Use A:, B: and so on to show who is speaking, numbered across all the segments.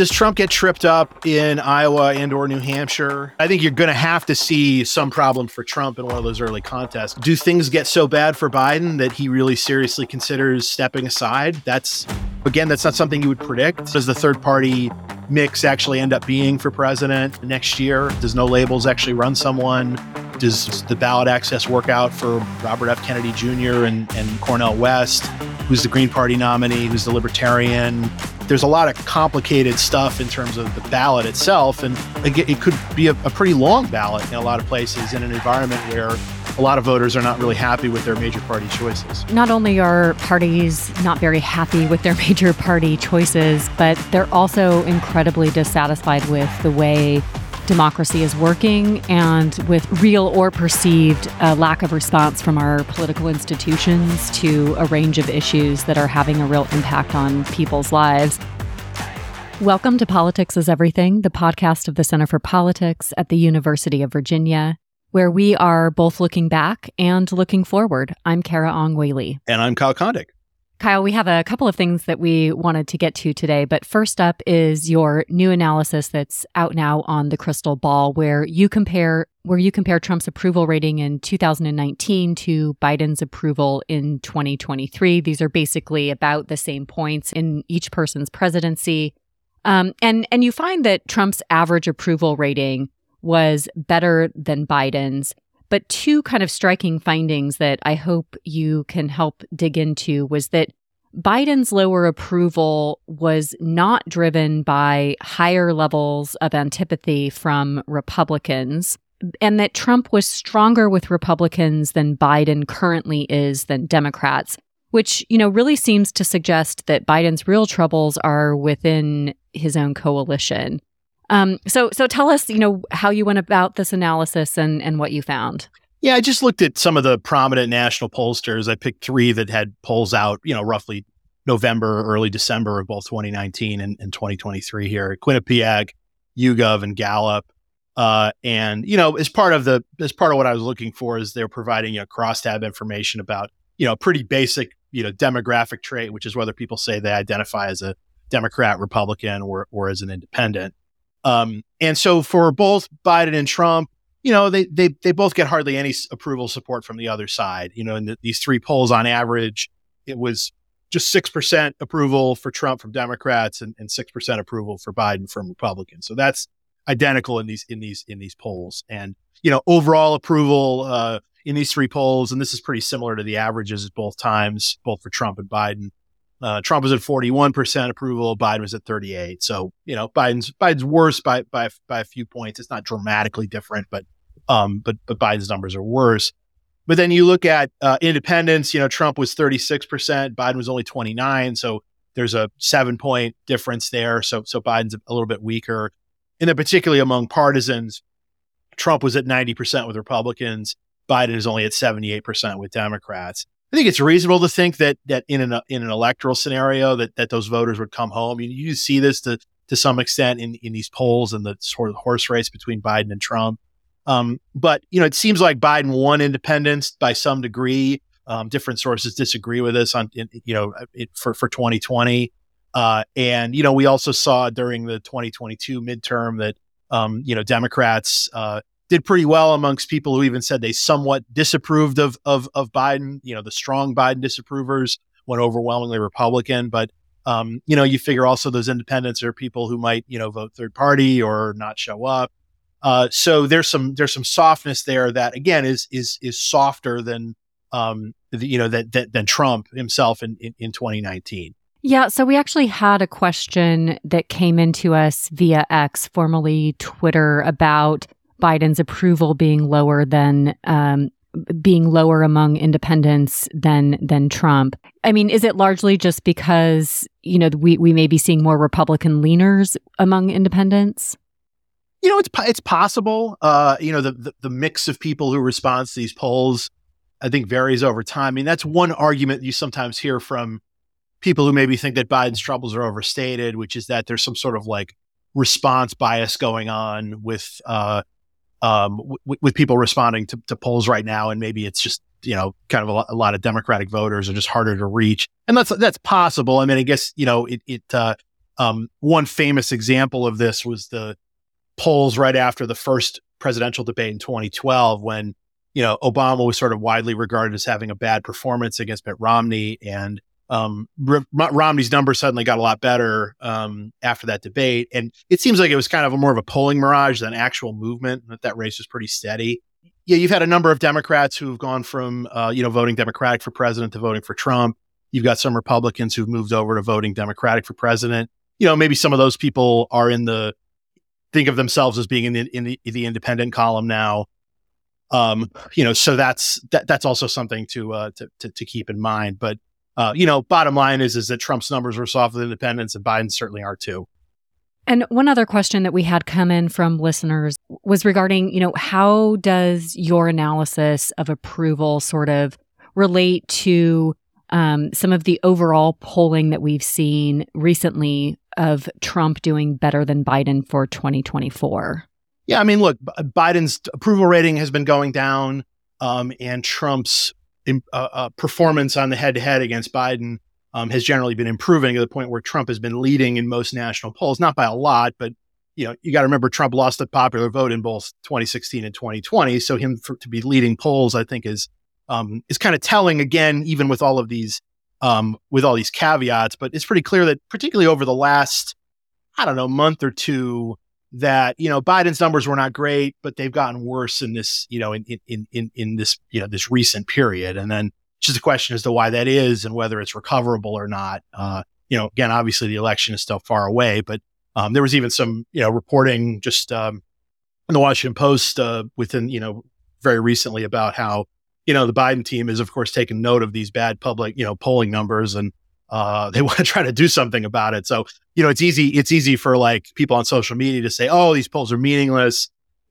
A: does Trump get tripped up in Iowa and or New Hampshire? I think you're going to have to see some problem for Trump in one of those early contests. Do things get so bad for Biden that he really seriously considers stepping aside? That's again, that's not something you would predict. Does the third party mix actually end up being for president next year? Does no labels actually run someone? Does the ballot access work out for Robert F. Kennedy Jr. and, and Cornel West? Who's the Green Party nominee? Who's the Libertarian? There's a lot of complicated stuff in terms of the ballot itself. And it could be a, a pretty long ballot in a lot of places in an environment where a lot of voters are not really happy with their major party choices.
B: Not only are parties not very happy with their major party choices, but they're also incredibly dissatisfied with the way democracy is working and with real or perceived uh, lack of response from our political institutions to a range of issues that are having a real impact on people's lives. Welcome to Politics is Everything, the podcast of the Center for Politics at the University of Virginia, where we are both looking back and looking forward. I'm Carah Ong Whaley.
A: And I'm Kyle Kondik.
B: Kyle, we have a couple of things that we wanted to get to today, but first up is your new analysis that's out now on the crystal ball where you compare where you compare Trump's approval rating in 2019 to Biden's approval in 2023. These are basically about the same points in each person's presidency. Um, and and you find that Trump's average approval rating was better than Biden's. But two kind of striking findings that I hope you can help dig into was that Biden's lower approval was not driven by higher levels of antipathy from Republicans, and that Trump was stronger with Republicans than Biden currently is than Democrats, which, you know, really seems to suggest that Biden's real troubles are within his own coalition. Um, so, so tell us, you know, how you went about this analysis and and what you found.
A: Yeah, I just looked at some of the prominent national pollsters. I picked three that had polls out, you know, roughly November, early December of both 2019 and, and 2023 here. at Quinnipiac, YouGov, and Gallup. Uh, and you know, as part of the as part of what I was looking for is they're providing you know crosstab information about you know pretty basic you know demographic trait, which is whether people say they identify as a Democrat, Republican, or or as an independent. Um, and so for both Biden and Trump, you know, they they they both get hardly any approval support from the other side. You know, in the, these three polls on average, it was just six percent approval for Trump from Democrats and six percent approval for Biden from Republicans. So that's identical in these in these in these polls. And you know, overall approval uh, in these three polls, and this is pretty similar to the averages at both times, both for Trump and Biden. Uh, Trump was at 41% approval. Biden was at 38. So, you know, Biden's, Biden's worse by, by, by a few points. It's not dramatically different, but, um, but, but Biden's numbers are worse. But then you look at, uh, independents, you know, Trump was 36%, Biden was only 29. So there's a seven point difference there. So, so Biden's a little bit weaker. And then particularly among partisans, Trump was at 90% with Republicans. Biden is only at 78% with Democrats. I think it's reasonable to think that that in an in an electoral scenario that that those voters would come home. You, you see this to to some extent in in these polls and the sort of horse race between Biden and Trump. Um, but you know, it seems like Biden won independents by some degree. Um, different sources disagree with this on in, you know it, for for 2020. Uh, and you know, we also saw during the 2022 midterm that um, you know Democrats uh, did pretty well amongst people who even said they somewhat disapproved of of of Biden. You know, the strong Biden disapprovers went overwhelmingly Republican, but um, you know, you figure also those independents are people who might you know vote third party or not show up. Uh, so there's some there's some softness there that again is is is softer than um, the, you know that, that than Trump himself in, in, in 2019.
B: Yeah, so we actually had a question that came into us via X, formerly Twitter, about Biden's approval being lower than um, being lower among independents than than Trump. I mean, is it largely just because you know we we may be seeing more Republican leaners among independents?
A: You know, it's it's possible. Uh, you know, the, the the mix of people who respond to these polls, I think, varies over time. I mean, that's one argument you sometimes hear from people who maybe think that Biden's troubles are overstated, which is that there's some sort of like response bias going on with uh, um, w- with people responding to, to, polls right now, and maybe it's just you know kind of a, lot, a lot of Democratic voters are just harder to reach, and that's that's possible. I mean, I guess you know it it uh, Um, one famous example of this was the polls right after the first presidential debate in 2012 when you know Obama was sort of widely regarded as having a bad performance against Mitt Romney and um, R- Romney's numbers suddenly got a lot better um, after that debate, and it seems like it was kind of a more of a polling mirage than actual movement. That that race was pretty steady. Yeah, you've had a number of Democrats who've gone from uh, you know voting Democratic for president to voting for Trump. You've got some Republicans who've moved over to voting Democratic for president. You know, maybe some of those people are in the think of themselves as being in the in the, the independent column now. Um, you know, so that's that, that's also something to, uh, to to to keep in mind. But uh, you know, bottom line is is that Trump's numbers were soft with independents, and Biden certainly are too.
B: And one other question that we had come in from listeners was regarding, you know, how does your analysis of approval sort of relate to um, some of the overall polling that we've seen recently of Trump doing better than Biden for 2024?
A: Yeah, I mean, look, Biden's approval rating has been going down, um, and Trump's uh, uh, performance on the head to head against Biden um, has generally been improving to the point where Trump has been leading in most national polls, not by a lot, but you know, you got to remember Trump lost the popular vote in both 2016 and 2020. So him for, to be leading polls, I think, is um, is kind of telling again, even with all of these um, with all these caveats. But it's pretty clear that, particularly over the last, I don't know, month or two, that you know Biden's numbers were not great, but they've gotten worse in this, you know, in in in in this you know this recent period, and then just a question as to why that is and whether it's recoverable or not. Uh, you know, again, obviously the election is still far away, but um, there was even some you know reporting just um, in the Washington Post uh, within you know very recently about how you know the Biden team is of course taking note of these bad public you know polling numbers and uh, they want to try to do something about it. So, you know, it's easy. It's easy for like people on social media to say, "Oh, these polls are meaningless.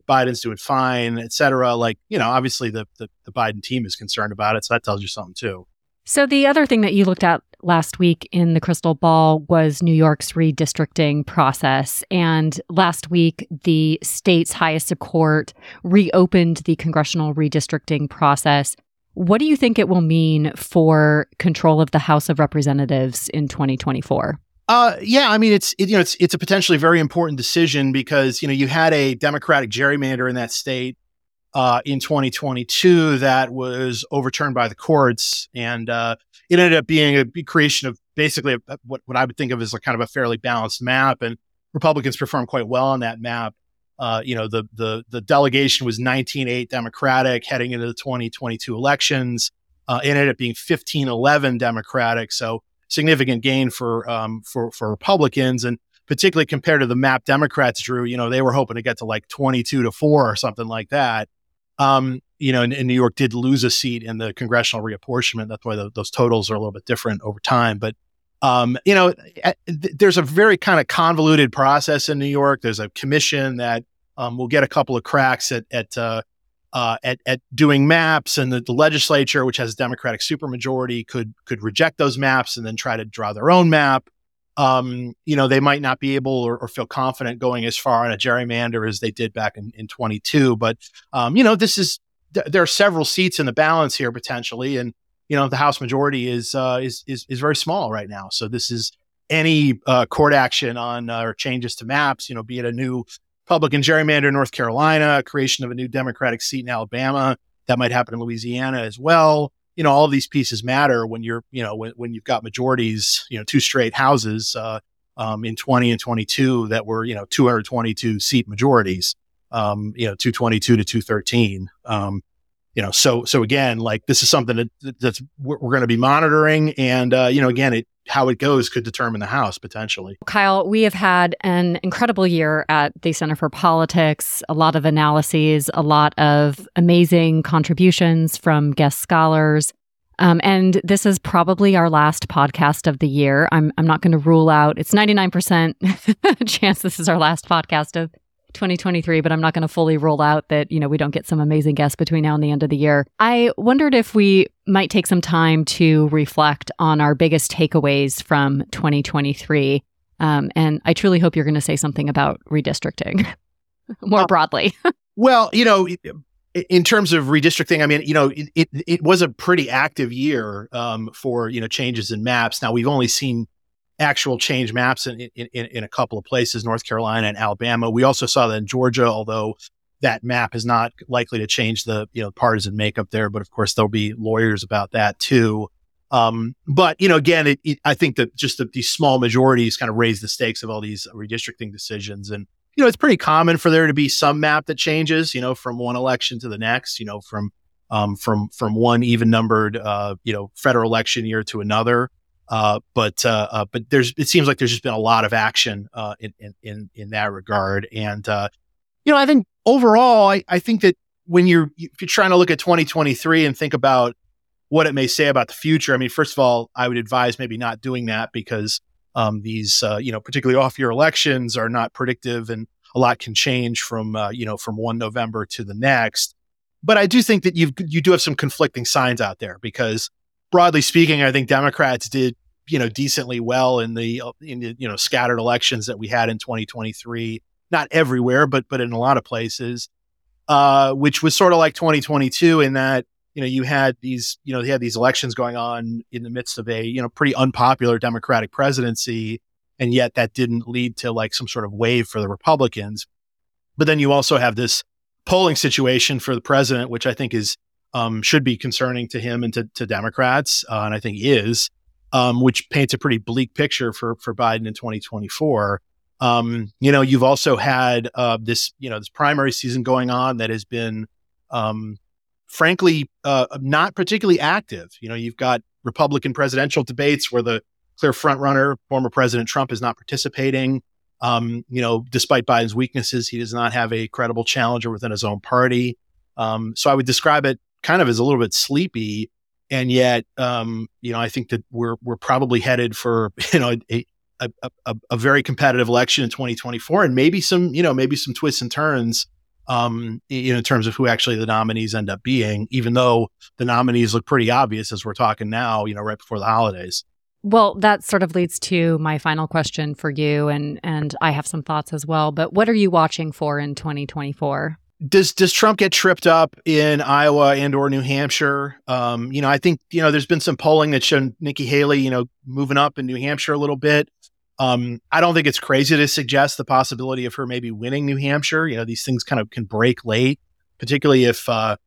A: Biden's doing fine, etc." Like, you know, obviously the, the the Biden team is concerned about it, so that tells you something too.
B: So the other thing that you looked at last week in the crystal ball was New York's redistricting process. And last week, the state's highest court reopened the congressional redistricting process. What do you think it will mean for control of the House of Representatives in 2024?
A: Uh, yeah, I mean it's it, you know it's it's a potentially very important decision because you know you had a Democratic gerrymander in that state uh, in 2022 that was overturned by the courts, and uh, it ended up being a creation of basically a, what what I would think of as a kind of a fairly balanced map, and Republicans performed quite well on that map. Uh, you know, the the the delegation was 19-8 Democratic heading into the 2022 elections. Uh, it ended up being 15-11 Democratic, so significant gain for um, for for Republicans, and particularly compared to the map Democrats drew. You know, they were hoping to get to like 22 to four or something like that. Um, you know, and, and, New York did lose a seat in the congressional reapportionment. That's why the, those totals are a little bit different over time. But um, you know, there's a very kind of convoluted process in New York. There's a commission that um, will get a couple of cracks at at uh, uh, at, at doing maps, and the, the, legislature, which has a Democratic supermajority, could could reject those maps and then try to draw their own map. Um, you know, they might not be able or, or, feel confident going as far on a gerrymander as they did back in, in 22. But um, you know, this is th- there are several seats in the balance here potentially, and you know the House majority is uh, is, is is very small right now. So this is any uh, court action on uh, or changes to maps. You know, be it a new Republican gerrymander in North Carolina, creation of a new Democratic seat in Alabama that might happen in Louisiana as well. You know, all of these pieces matter when you're you know when, when you've got majorities. You know, two straight houses uh, um, in 20 and 22 that were you know 222 seat majorities. Um, you know, 222 to 213. Um, you know, so so again, like this is something that that's we're, we're going to be monitoring, and uh, you know, again, it how it goes could determine the House potentially.
B: Kyle, we have had an incredible year at the Center for Politics. A lot of analyses, a lot of amazing contributions from guest scholars. Um, and this is probably our last podcast of the year. I'm, I'm not going to rule out, it's 99% chance this is our last podcast of 2023, but I'm not going to fully rule out that, you know, we don't get some amazing guests between now and the end of the year. I wondered if we might take some time to reflect on our biggest takeaways from 2023. Um, and I truly hope you're going to say something about redistricting more uh, broadly.
A: well, you know, in terms of redistricting, I mean, you know, it, it, it was a pretty active year um, for, you know, changes in maps. Now, we've only seen actual change maps in, in, in, a couple of places, North Carolina and Alabama. We also saw that in Georgia, although that map is not likely to change the you know partisan makeup there. But of course, there'll be lawyers about that too. Um, but you know, again, it, it, I think that just the, these small majorities kind of raise the stakes of all these redistricting decisions, and you know, it's pretty common for there to be some map that changes, you know, from one election to the next, you know, from um, from from one even numbered uh, you know federal election year to another. Uh, but uh, uh, but there's it seems like there's just been a lot of action uh, in, in in that regard, and you know, I think overall, I, I think that when you're if you're trying to look at 2023 and think about what it may say about the future. I mean, first of all, I would advise maybe not doing that because um, these, you know, particularly off-year elections are not predictive, and a lot can change from, you know, from one November to the next. But I do think that you you do have some conflicting signs out there because, broadly speaking, I think Democrats did, you know, decently well in the in the you know scattered elections that we had in 2023. Not everywhere, but but in a lot of places, uh, which was sort of like 2022 in that you know, you had these, you know, they had these elections going on in the midst of a, you know, pretty unpopular Democratic presidency. And yet that didn't lead to like some sort of wave for the Republicans. But then you also have this polling situation for the president, which I think is, um, should be concerning to him and to, to Democrats. Uh, and I think is, um, which paints a pretty bleak picture for, for Biden in 2024. Um, you know, you've also had, uh, this, you know, this primary season going on that has been, um, frankly, uh, not particularly active. You know, you've got Republican presidential debates where the clear frontrunner, former President Trump, is not participating. Um, you know, despite Biden's weaknesses, he does not have a credible challenger within his own party. Um, so I would describe it kind of as a little bit sleepy. And yet, um, you know, I think that we're we're probably headed for you know a, a, a, a very competitive election in 2024, and maybe some you know maybe some twists and turns um, you know, in terms of who actually the nominees end up being, even though the nominees look pretty obvious as we're talking now, you know, right before the holidays.
B: Well, that sort of leads to my final question for you, and and I have some thoughts as well. But what are you watching for in 2024?
A: Does does Trump get tripped up in Iowa and or New Hampshire? Um, you know, I think you know there's been some polling that shown Nikki Haley, you know, moving up in New Hampshire a little bit. Um, I don't think it's crazy to suggest the possibility of her maybe winning New Hampshire. You know, these things kind of can break late, particularly if uh,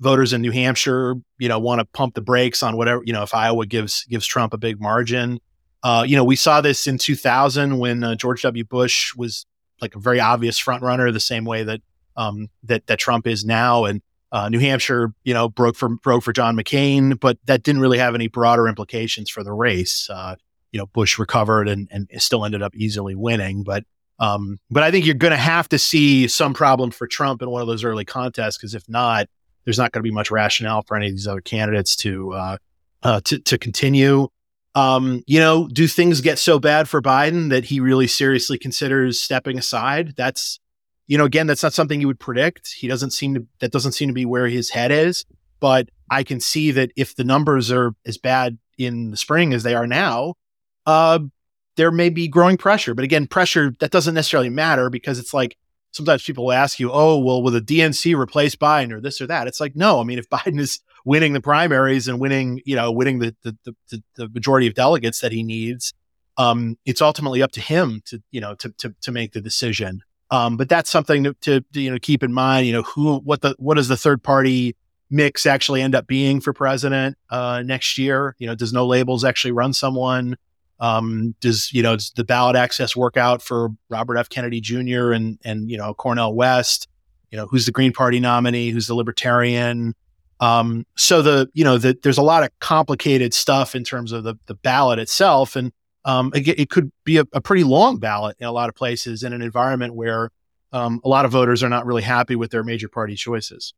A: voters in New Hampshire, you know, want to pump the brakes on whatever. You know, if Iowa gives gives Trump a big margin. Uh, you know, we saw this in 2000 when uh, George W. Bush was like a very obvious front runner, the same way that um, that that Trump is now, and uh, New Hampshire, you know, broke for broke for John McCain, but that didn't really have any broader implications for the race. Uh, you know Bush recovered and and still ended up easily winning. But um, but I think you're going to have to see some problem for Trump in one of those early contests because if not, there's not going to be much rationale for any of these other candidates to uh, uh, to to continue. Um, you know, do things get so bad for Biden that he really seriously considers stepping aside? That's you know, again, that's not something you would predict. He doesn't seem to that doesn't seem to be where his head is. But I can see that if the numbers are as bad in the spring as they are now, uh, there may be growing pressure. But again, pressure that doesn't necessarily matter because it's like sometimes people will ask you, oh, well, will the DNC replace Biden or this or that? It's like, no, I mean, if Biden is winning the primaries and winning, you know, winning the the, the, the majority of delegates that he needs, um, it's ultimately up to him to, you know, to to, to make the decision. Um, but that's something to, to, to, you know keep in mind. You know, who what the what does the third party mix actually end up being for president uh, next year? You know, does no labels actually run someone? Um, does you know does the ballot access work out for Robert F. Kennedy Jr. and and you know Cornel West? You know who's the Green Party nominee? Who's the Libertarian? Um, so the you know the, there's a lot of complicated stuff in terms of the the ballot itself, and um, it, it could be a, a, pretty long ballot in a lot of places in an environment where um, a lot of voters are not really happy with their major party choices.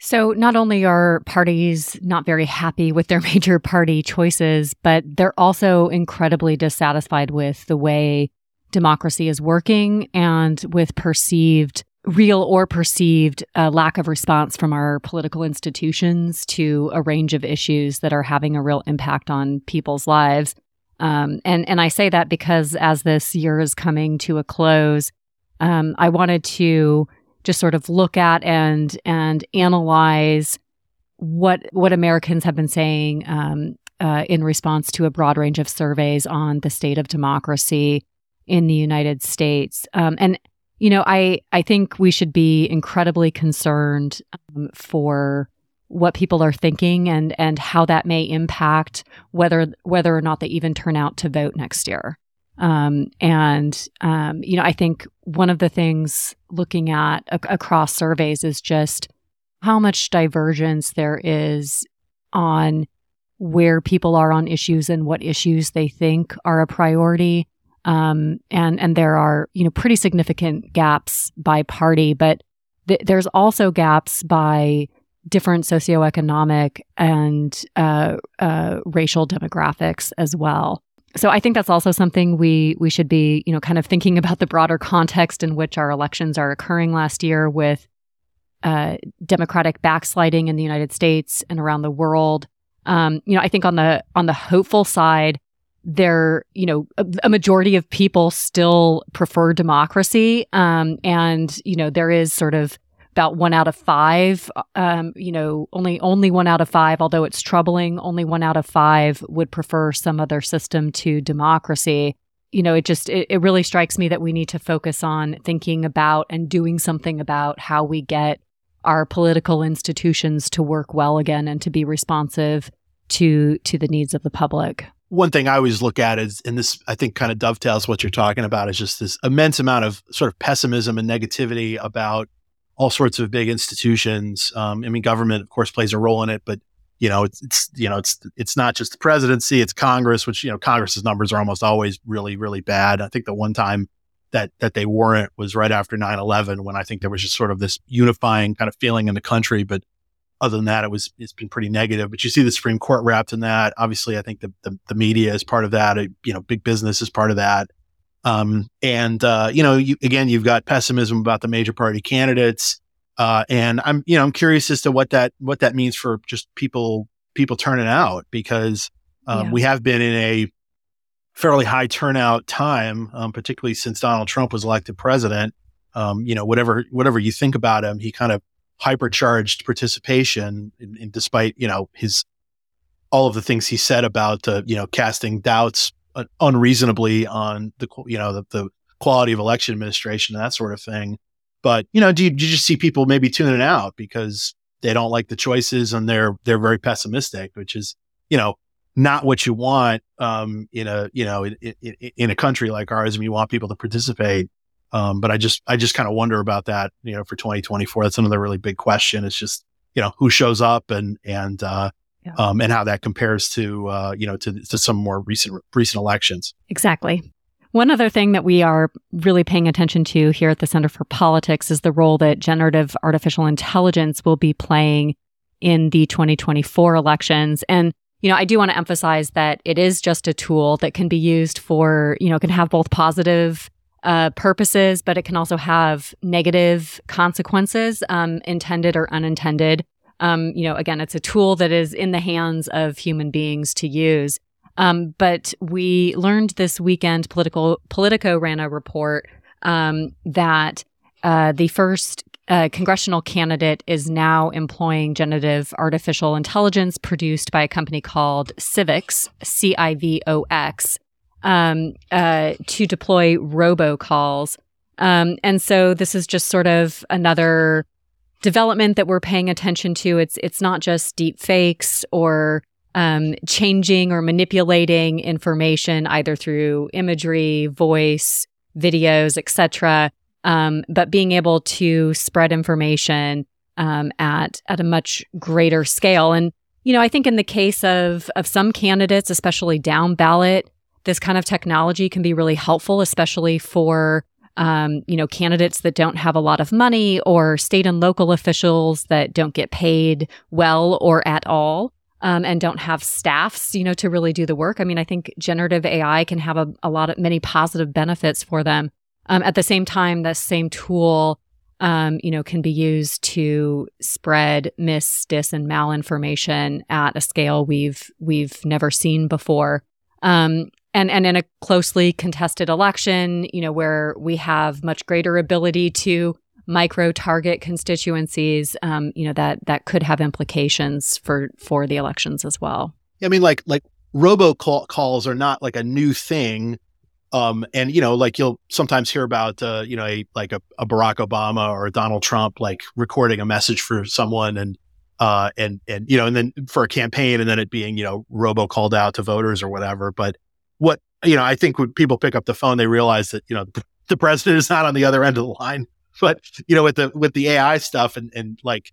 B: So, not only are parties not very happy with their major party choices, but they're also incredibly dissatisfied with the way democracy is working and with perceived, real or perceived, uh, lack of response from our political institutions to a range of issues that are having a real impact on people's lives. Um, and and I say that because as this year is coming to a close, um, I wanted to just sort of look at and and analyze what what Americans have been saying um, uh, in response to a broad range of surveys on the state of democracy in the United States. Um, and you know, I I think we should be incredibly concerned um, for what people are thinking and and how that may impact whether whether or not they even turn out to vote next year. Um, and um, you know, I think one of the things looking at across surveys is just how much divergence there is on where people are on issues and what issues they think are a priority. Um, and and there are you know pretty significant gaps by party, but th- there's also gaps by different socioeconomic and uh, uh, racial demographics as well. So I think that's also something we we should be you know kind of thinking about the broader context in which our elections are occurring last year with uh, democratic backsliding in the United States and around the world. Um, you know, I think on the on the hopeful side, there, you know, a, a, majority of people still prefer democracy. Um, and, you know, there is sort of about one out of five, um, you know, only, only one out of five, although it's troubling, only one out of five would prefer some other system to democracy. You know, it just, it, it really strikes me that we need to focus on thinking about and doing something about how we get our political institutions to work well again and to be responsive to to the needs of the public
A: one thing I always look at is, and this I think kind of dovetails what you're talking about, is just this immense amount of sort of pessimism and negativity about all sorts of big institutions. Um, I mean, government, of course, plays a role in it, but you know, it's, it's you know, it's it's not just the presidency; it's Congress, which you know, Congress's numbers are almost always really, really bad. I think the one time that that they weren't was right after 9-11 when I think there was just sort of this unifying kind of feeling in the country, but other than that, it was it's been pretty negative. But you see the Supreme Court wrapped in that. Obviously, I think the the, the media is part of that. You know, big business is part of that. Um, and uh, you know, you, again, you've got pessimism about the major party candidates. Uh, and I'm you know I'm curious as to what that what that means for just people people turning out because um, yeah. we have been in a fairly high turnout time, um, particularly since Donald Trump was elected president. Um, you know, whatever whatever you think about him, he kind of hypercharged participation, in, in despite you know his all of the things he said about uh, you know casting doubts uh, unreasonably on the you know the, the, quality of election administration and that sort of thing. But you know, do you, do you just see people maybe tuning out because they don't like the choices and they're they're very pessimistic, which is you know not what you want um, in a you know in, in, in, a country like ours. Mean, you want people to participate um, but I just, I just kind of wonder about that, you know, for 2024. That's another really big question. It's just, you know, who shows up and, and, uh, yeah. um, and how that compares to, uh, you know, to, to some more recent, recent elections.
B: Exactly. One other thing that we are really paying attention to here at the Center for Politics is the role that generative artificial intelligence will be playing in the 2024 elections. And, you know, I do want to emphasize that it is just a tool that can be used for, you know, can have both positive uh, purposes, but it can also have negative consequences, um, intended or unintended. Um, you know, again, it's a tool that is in the hands of human beings to use. Um, but we learned this weekend, political Politico ran a report um, that uh, the first uh, congressional candidate is now employing generative artificial intelligence produced by a company called Civox, C I V O X, um, uh, to deploy robocalls. Um, and so this is just sort of another development that we're paying attention to. It's it's not just deep fakes or um, changing or manipulating information either through imagery, voice, videos, etc. Um, but being able to spread information um, at at a much greater scale. And you know, I think in the case of of some candidates, especially down ballot this kind of technology can be really helpful, especially for um, you know candidates that don't have a lot of money or state and local officials that don't get paid well or at all. Um, and don't have staffs, you know, to really do the work. I mean, I think generative AI can have a, a lot of many positive benefits for them. Um, at the same time, the same tool, um, you know, can be used to spread mis, dis, and malinformation at a scale we've we've never seen before. Um, and and in a closely contested election, you know, where we have much greater ability to micro target constituencies, um, you know, that that could have implications for for the elections as well.
A: I mean, like like robo calls are not like a new thing. Um, and you know, like you'll sometimes hear about, uh, you know, a, like a, a Barack Obama or Donald Trump, like recording a message for someone and, uh, and, and, you know, and then for a campaign and then it being, you know, robo called out to voters or whatever. But what, you know, I think when people pick up the phone, they realize that, you know, the president is not on the other end of the line. But, you know, with the, with the AI stuff and, and like,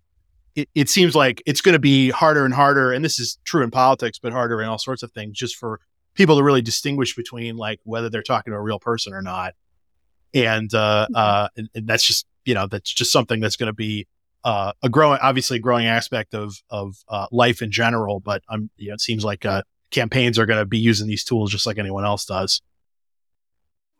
A: it, it seems like it's going to be harder and harder. And this is true in politics, but harder in all sorts of things just for people to really distinguish between like whether they're talking to a real person or not. And, uh, mm-hmm. uh, and, and that's just, you know, that's just something that's going to be, uh, a growing, obviously a growing aspect of, of, uh, life in general. But, um, you know, it seems like, uh, campaigns are going to be using these tools just like anyone else does.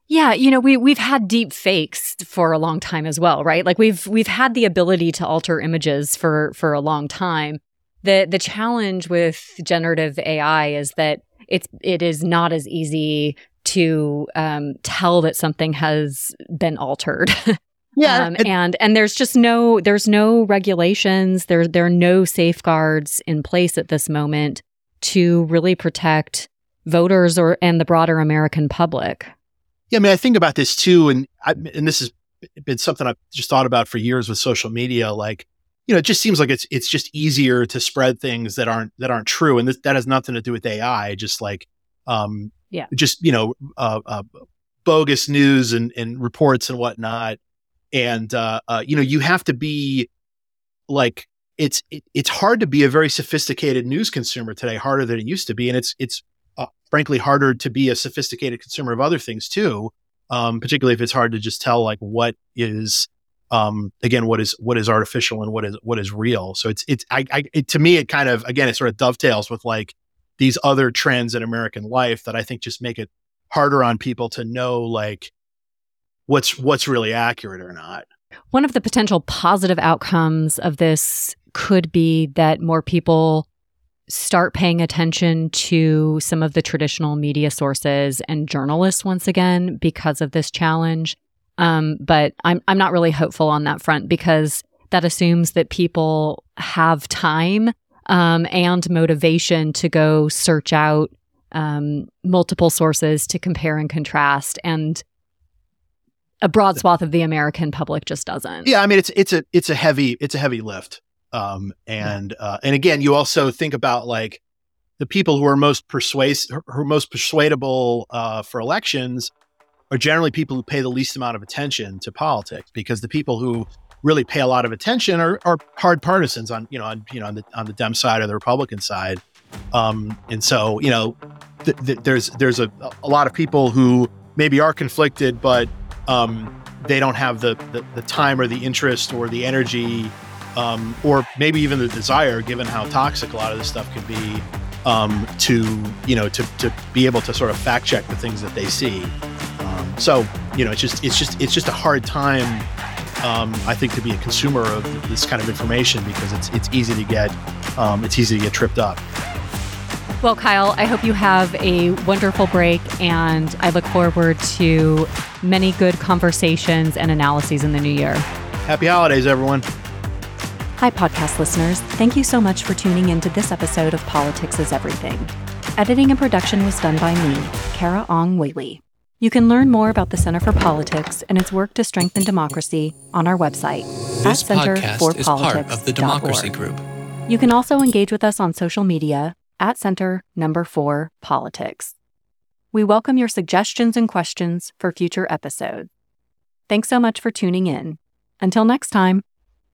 B: Yeah, you know, we we've had deep fakes for a long time as well, right? Like we've we've had the ability to alter images for for a long time. The the challenge with generative AI is that it's it is not as easy to um, tell that something has been altered.
A: yeah,
B: um, and and there's just no there's no regulations. There there are no safeguards in place at this moment to really protect voters or and the broader American public.
A: Yeah, I mean, I think about this too, and I, and this has been something I've just thought about for years with social media. Like, you know, it just seems like it's it's just easier to spread things that aren't that aren't true, and this, that has nothing to do with AI. Just like, um,
B: yeah,
A: just you know, uh, uh, bogus news and and reports and whatnot, and uh, uh, you know, you have to be like it's it, it's hard to be a very sophisticated news consumer today, harder than it used to be, and it's it's uh, frankly harder to be a sophisticated consumer of other things too. Um, particularly if it's hard to just tell like what is um, again what is what is artificial and what is what is real. So it's it's I, I it, to me it kind of again it sort of dovetails with like these other trends in American life that I think just make it harder on people to know like what's what's really accurate or not.
B: One of the potential positive outcomes of this could be that more people start paying attention to some of the traditional media sources and journalists once again because of this challenge. Um, but I'm I'm not really hopeful on that front because that assumes that people have time um, and motivation to go search out um, multiple sources to compare and contrast, and a broad swath of the American public just doesn't.
A: Yeah, I mean it's it's a it's a heavy it's a heavy lift. Um, and uh, and again, you also think about like the people who are most persuasive, who are most persuadable uh, for elections, are generally people who pay the least amount of attention to politics, because the people who really pay a lot of attention are, are hard partisans on you know on you know on the on the Dem side or the Republican side. Um, and so you know th- th- there's there's a, a lot of people who maybe are conflicted, but um, they don't have the, the the time or the interest or the energy um, or maybe even the desire, given how toxic a lot of this stuff could be, um, to you know to, to be able to sort of fact check the things that they see. Um, so you know, it's just it's just it's just a hard time. Um, I think to be a consumer of this kind of information because it's it's easy to get um, it's easy to get tripped up.
B: Well, Kyle, I hope you have a wonderful break, and I look forward to many good conversations and analyses in the new year.
A: Happy holidays, everyone.
B: Hi, podcast listeners. Thank you so much for tuning in to this episode of Politics is Everything. Editing and production was done by me, Carah Ong Whaley. You can learn more about the Center for Politics and its work to strengthen democracy on our website
C: this at Center for is Politics. part of the Democracy Group.
B: You can also engage with us on social media at Center Number 4 Politics. We welcome your suggestions and questions for future episodes. Thanks so much for tuning in. Until next time.